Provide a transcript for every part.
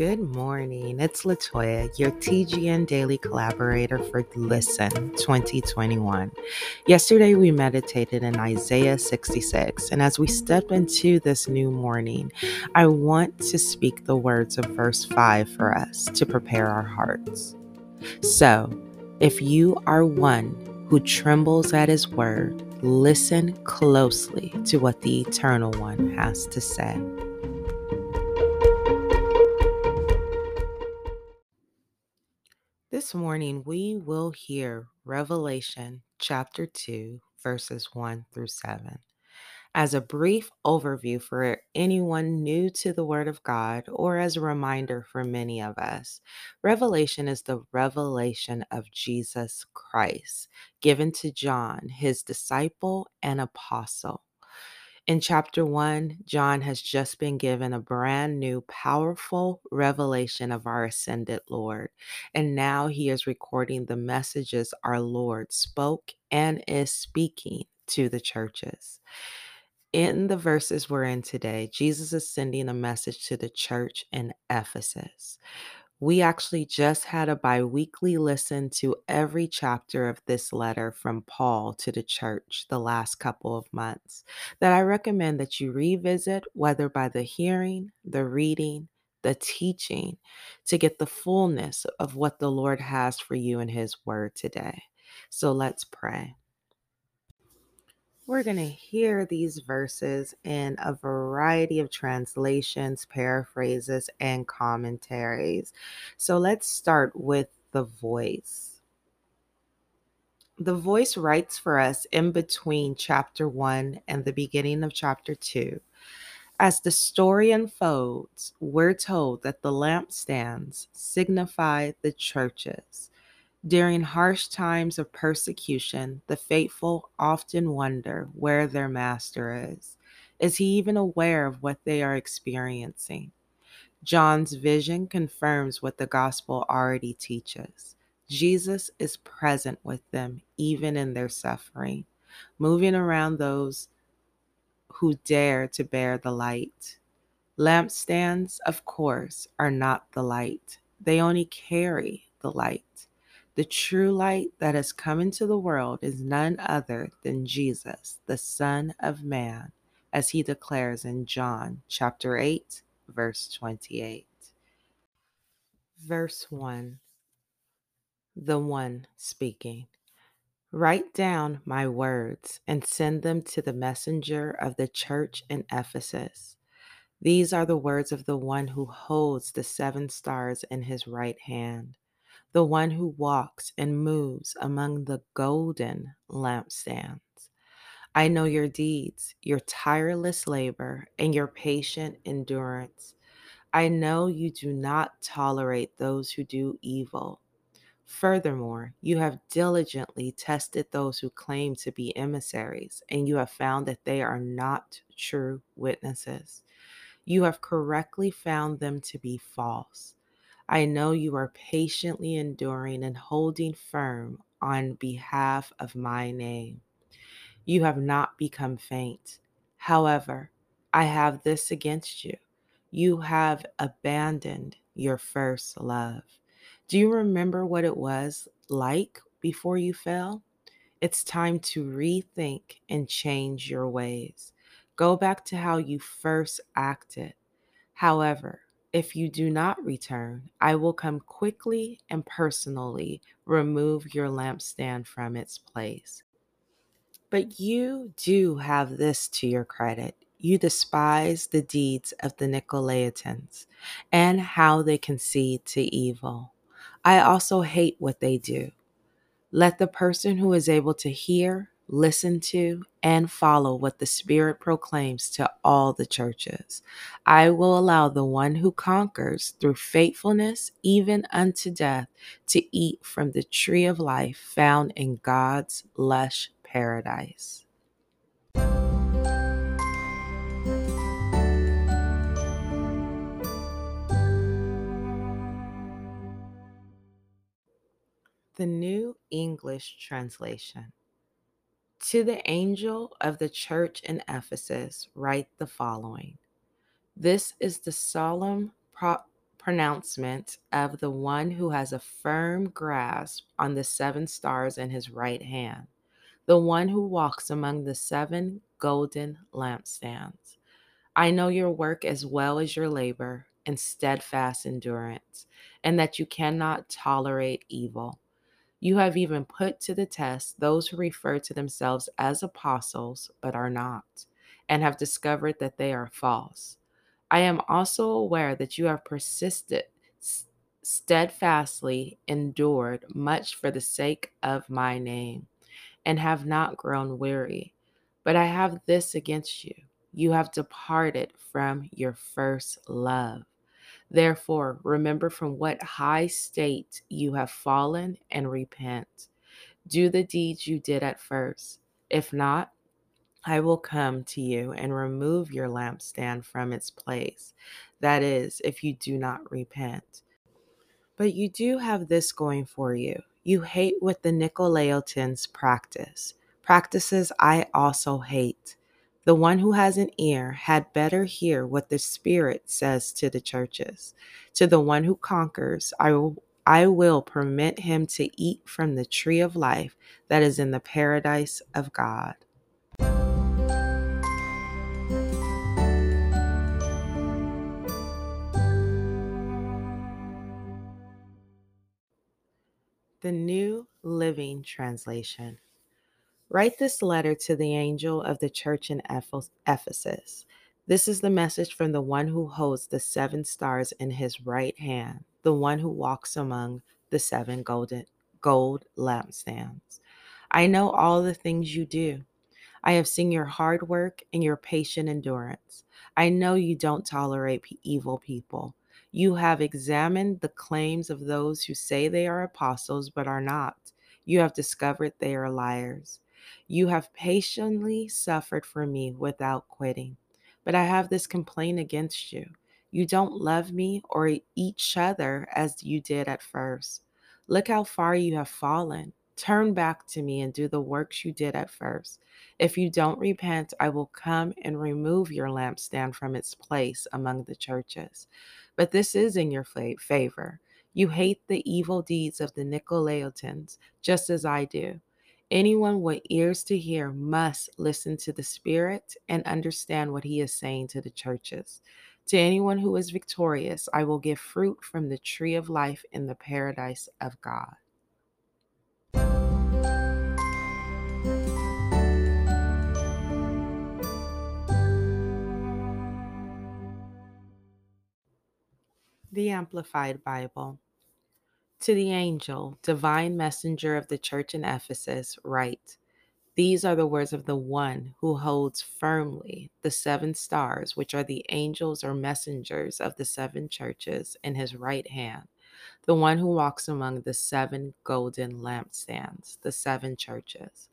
Good morning. It's Latoya, your TGN daily collaborator for Listen 2021. Yesterday we meditated in Isaiah 66, and as we step into this new morning, I want to speak the words of verse 5 for us to prepare our hearts. So, if you are one who trembles at his word, listen closely to what the Eternal One has to say. This morning, we will hear Revelation chapter 2, verses 1 through 7. As a brief overview for anyone new to the Word of God, or as a reminder for many of us, Revelation is the revelation of Jesus Christ given to John, his disciple and apostle. In chapter one, John has just been given a brand new, powerful revelation of our ascended Lord. And now he is recording the messages our Lord spoke and is speaking to the churches. In the verses we're in today, Jesus is sending a message to the church in Ephesus. We actually just had a bi weekly listen to every chapter of this letter from Paul to the church the last couple of months that I recommend that you revisit, whether by the hearing, the reading, the teaching, to get the fullness of what the Lord has for you in His Word today. So let's pray. We're going to hear these verses in a variety of translations, paraphrases, and commentaries. So let's start with the voice. The voice writes for us in between chapter 1 and the beginning of chapter 2. As the story unfolds, we're told that the lampstands signify the churches during harsh times of persecution, the faithful often wonder where their master is. Is he even aware of what they are experiencing? John's vision confirms what the gospel already teaches. Jesus is present with them even in their suffering, moving around those who dare to bear the light. Lampstands, of course, are not the light, they only carry the light. The true light that has come into the world is none other than Jesus, the Son of Man, as he declares in John chapter 8, verse 28. Verse 1 The One speaking. Write down my words and send them to the messenger of the church in Ephesus. These are the words of the one who holds the seven stars in his right hand the one who walks and moves among the golden lampstands. I know your deeds, your tireless labor, and your patient endurance. I know you do not tolerate those who do evil. Furthermore, you have diligently tested those who claim to be emissaries, and you have found that they are not true witnesses. You have correctly found them to be false. I know you are patiently enduring and holding firm on behalf of my name. You have not become faint. However, I have this against you. You have abandoned your first love. Do you remember what it was like before you fell? It's time to rethink and change your ways. Go back to how you first acted. However, if you do not return, I will come quickly and personally remove your lampstand from its place. But you do have this to your credit. You despise the deeds of the Nicolaitans and how they concede to evil. I also hate what they do. Let the person who is able to hear listen to, and follow what the Spirit proclaims to all the churches. I will allow the one who conquers through faithfulness, even unto death, to eat from the tree of life found in God's lush paradise. The New English Translation. To the angel of the church in Ephesus, write the following This is the solemn pro- pronouncement of the one who has a firm grasp on the seven stars in his right hand, the one who walks among the seven golden lampstands. I know your work as well as your labor and steadfast endurance, and that you cannot tolerate evil. You have even put to the test those who refer to themselves as apostles but are not, and have discovered that they are false. I am also aware that you have persisted, steadfastly endured much for the sake of my name, and have not grown weary. But I have this against you you have departed from your first love. Therefore, remember from what high state you have fallen and repent. Do the deeds you did at first. If not, I will come to you and remove your lampstand from its place. That is, if you do not repent. But you do have this going for you. You hate what the Nicolaitans practice, practices I also hate. The one who has an ear had better hear what the Spirit says to the churches. To the one who conquers, I will, I will permit him to eat from the tree of life that is in the paradise of God. The New Living Translation. Write this letter to the angel of the church in Ephesus. This is the message from the one who holds the seven stars in his right hand, the one who walks among the seven golden gold lampstands. I know all the things you do. I have seen your hard work and your patient endurance. I know you don't tolerate evil people. You have examined the claims of those who say they are apostles but are not. You have discovered they are liars. You have patiently suffered for me without quitting. But I have this complaint against you. You don't love me or each other as you did at first. Look how far you have fallen. Turn back to me and do the works you did at first. If you don't repent, I will come and remove your lampstand from its place among the churches. But this is in your favor. You hate the evil deeds of the Nicolaitans, just as I do. Anyone with ears to hear must listen to the Spirit and understand what He is saying to the churches. To anyone who is victorious, I will give fruit from the tree of life in the paradise of God. The Amplified Bible. To the angel, divine messenger of the church in Ephesus, write These are the words of the one who holds firmly the seven stars, which are the angels or messengers of the seven churches, in his right hand, the one who walks among the seven golden lampstands, the seven churches.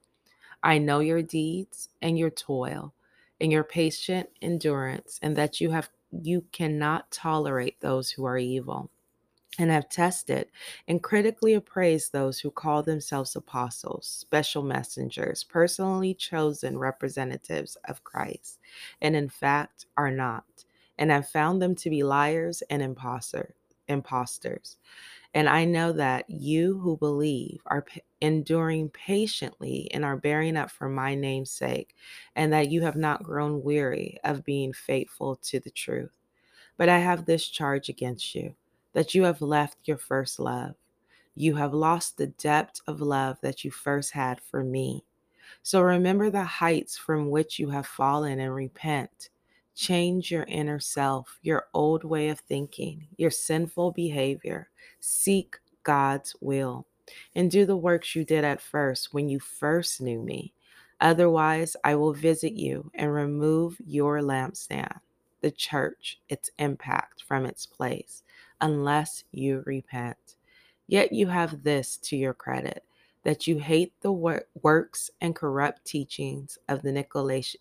I know your deeds and your toil and your patient endurance, and that you have you cannot tolerate those who are evil, and have tested and critically appraised those who call themselves apostles, special messengers, personally chosen representatives of Christ, and in fact are not, and have found them to be liars and imposter, imposters. And I know that you who believe are p- enduring patiently and are bearing up for my name's sake, and that you have not grown weary of being faithful to the truth. But I have this charge against you that you have left your first love. You have lost the depth of love that you first had for me. So remember the heights from which you have fallen and repent. Change your inner self, your old way of thinking, your sinful behavior. Seek God's will and do the works you did at first when you first knew me. Otherwise, I will visit you and remove your lampstand, the church, its impact from its place, unless you repent. Yet you have this to your credit that you hate the wor- works and corrupt teachings of the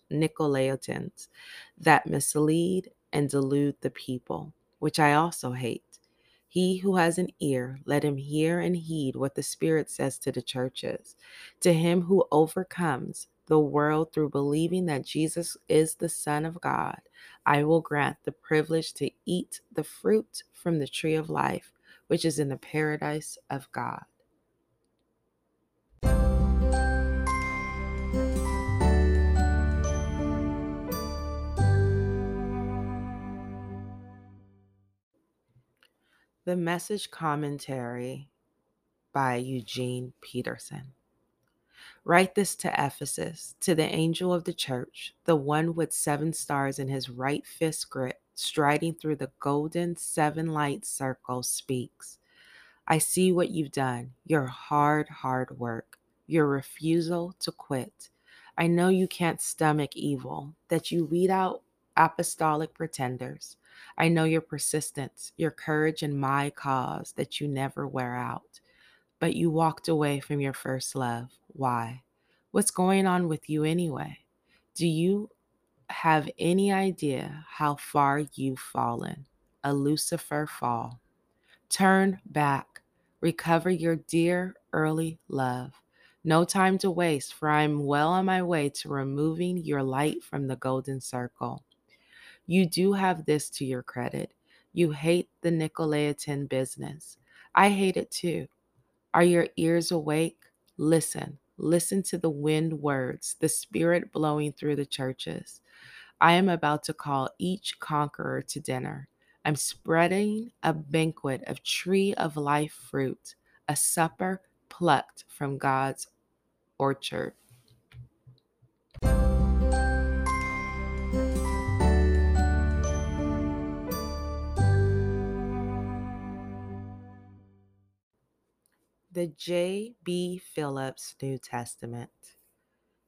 Nicolaitans that mislead and delude the people, which I also hate. He who has an ear, let him hear and heed what the Spirit says to the churches. To him who overcomes, the world through believing that Jesus is the Son of God, I will grant the privilege to eat the fruit from the tree of life, which is in the paradise of God. The Message Commentary by Eugene Peterson. Write this to Ephesus, to the angel of the church, the one with seven stars in his right fist grip, striding through the golden seven light circle, speaks. I see what you've done, your hard, hard work, your refusal to quit. I know you can't stomach evil, that you weed out apostolic pretenders. I know your persistence, your courage in my cause that you never wear out. But you walked away from your first love. Why? What's going on with you anyway? Do you have any idea how far you've fallen? A Lucifer fall. Turn back. Recover your dear early love. No time to waste, for I am well on my way to removing your light from the golden circle. You do have this to your credit. You hate the Nicolaitan business. I hate it too. Are your ears awake? Listen. Listen to the wind words, the spirit blowing through the churches. I am about to call each conqueror to dinner. I'm spreading a banquet of tree of life fruit, a supper plucked from God's orchard. The J. B. Phillips New Testament.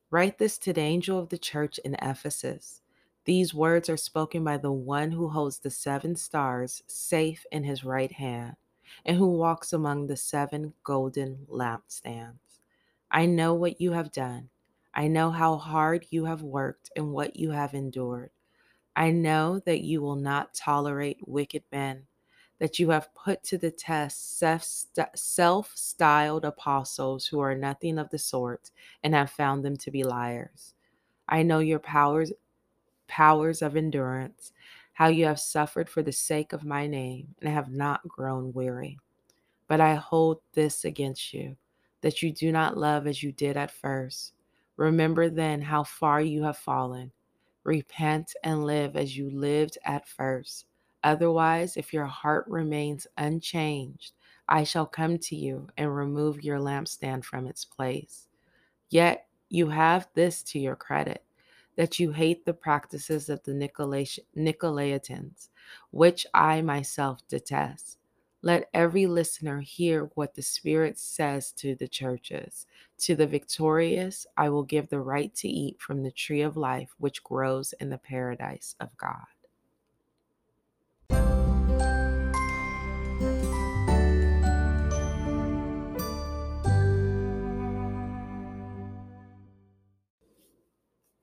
Write this to the angel of the church in Ephesus. These words are spoken by the one who holds the seven stars safe in his right hand and who walks among the seven golden lampstands. I know what you have done. I know how hard you have worked and what you have endured. I know that you will not tolerate wicked men that you have put to the test self styled apostles who are nothing of the sort and have found them to be liars. I know your powers powers of endurance, how you have suffered for the sake of my name and have not grown weary. But I hold this against you, that you do not love as you did at first. Remember then how far you have fallen. Repent and live as you lived at first. Otherwise, if your heart remains unchanged, I shall come to you and remove your lampstand from its place. Yet you have this to your credit that you hate the practices of the Nicolaitans, which I myself detest. Let every listener hear what the Spirit says to the churches. To the victorious, I will give the right to eat from the tree of life which grows in the paradise of God.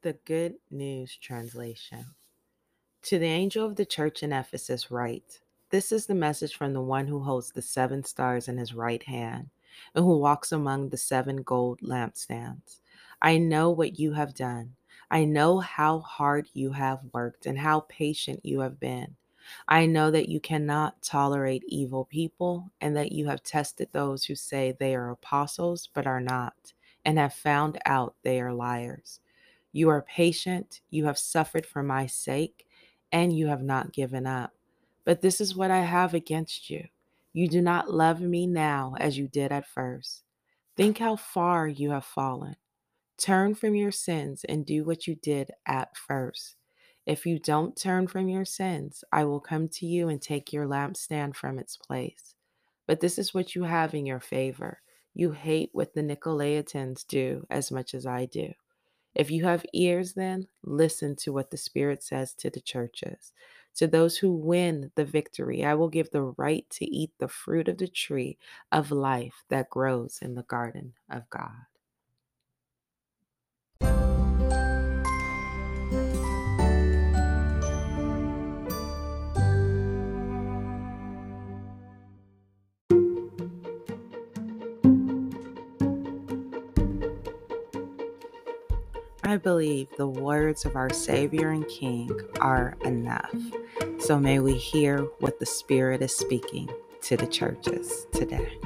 The Good News Translation. To the angel of the church in Ephesus, write This is the message from the one who holds the seven stars in his right hand and who walks among the seven gold lampstands. I know what you have done. I know how hard you have worked and how patient you have been. I know that you cannot tolerate evil people and that you have tested those who say they are apostles but are not, and have found out they are liars. You are patient, you have suffered for my sake, and you have not given up. But this is what I have against you. You do not love me now as you did at first. Think how far you have fallen. Turn from your sins and do what you did at first. If you don't turn from your sins, I will come to you and take your lampstand from its place. But this is what you have in your favor. You hate what the Nicolaitans do as much as I do. If you have ears, then listen to what the Spirit says to the churches. To those who win the victory, I will give the right to eat the fruit of the tree of life that grows in the garden of God. I believe the words of our Savior and King are enough. So may we hear what the Spirit is speaking to the churches today.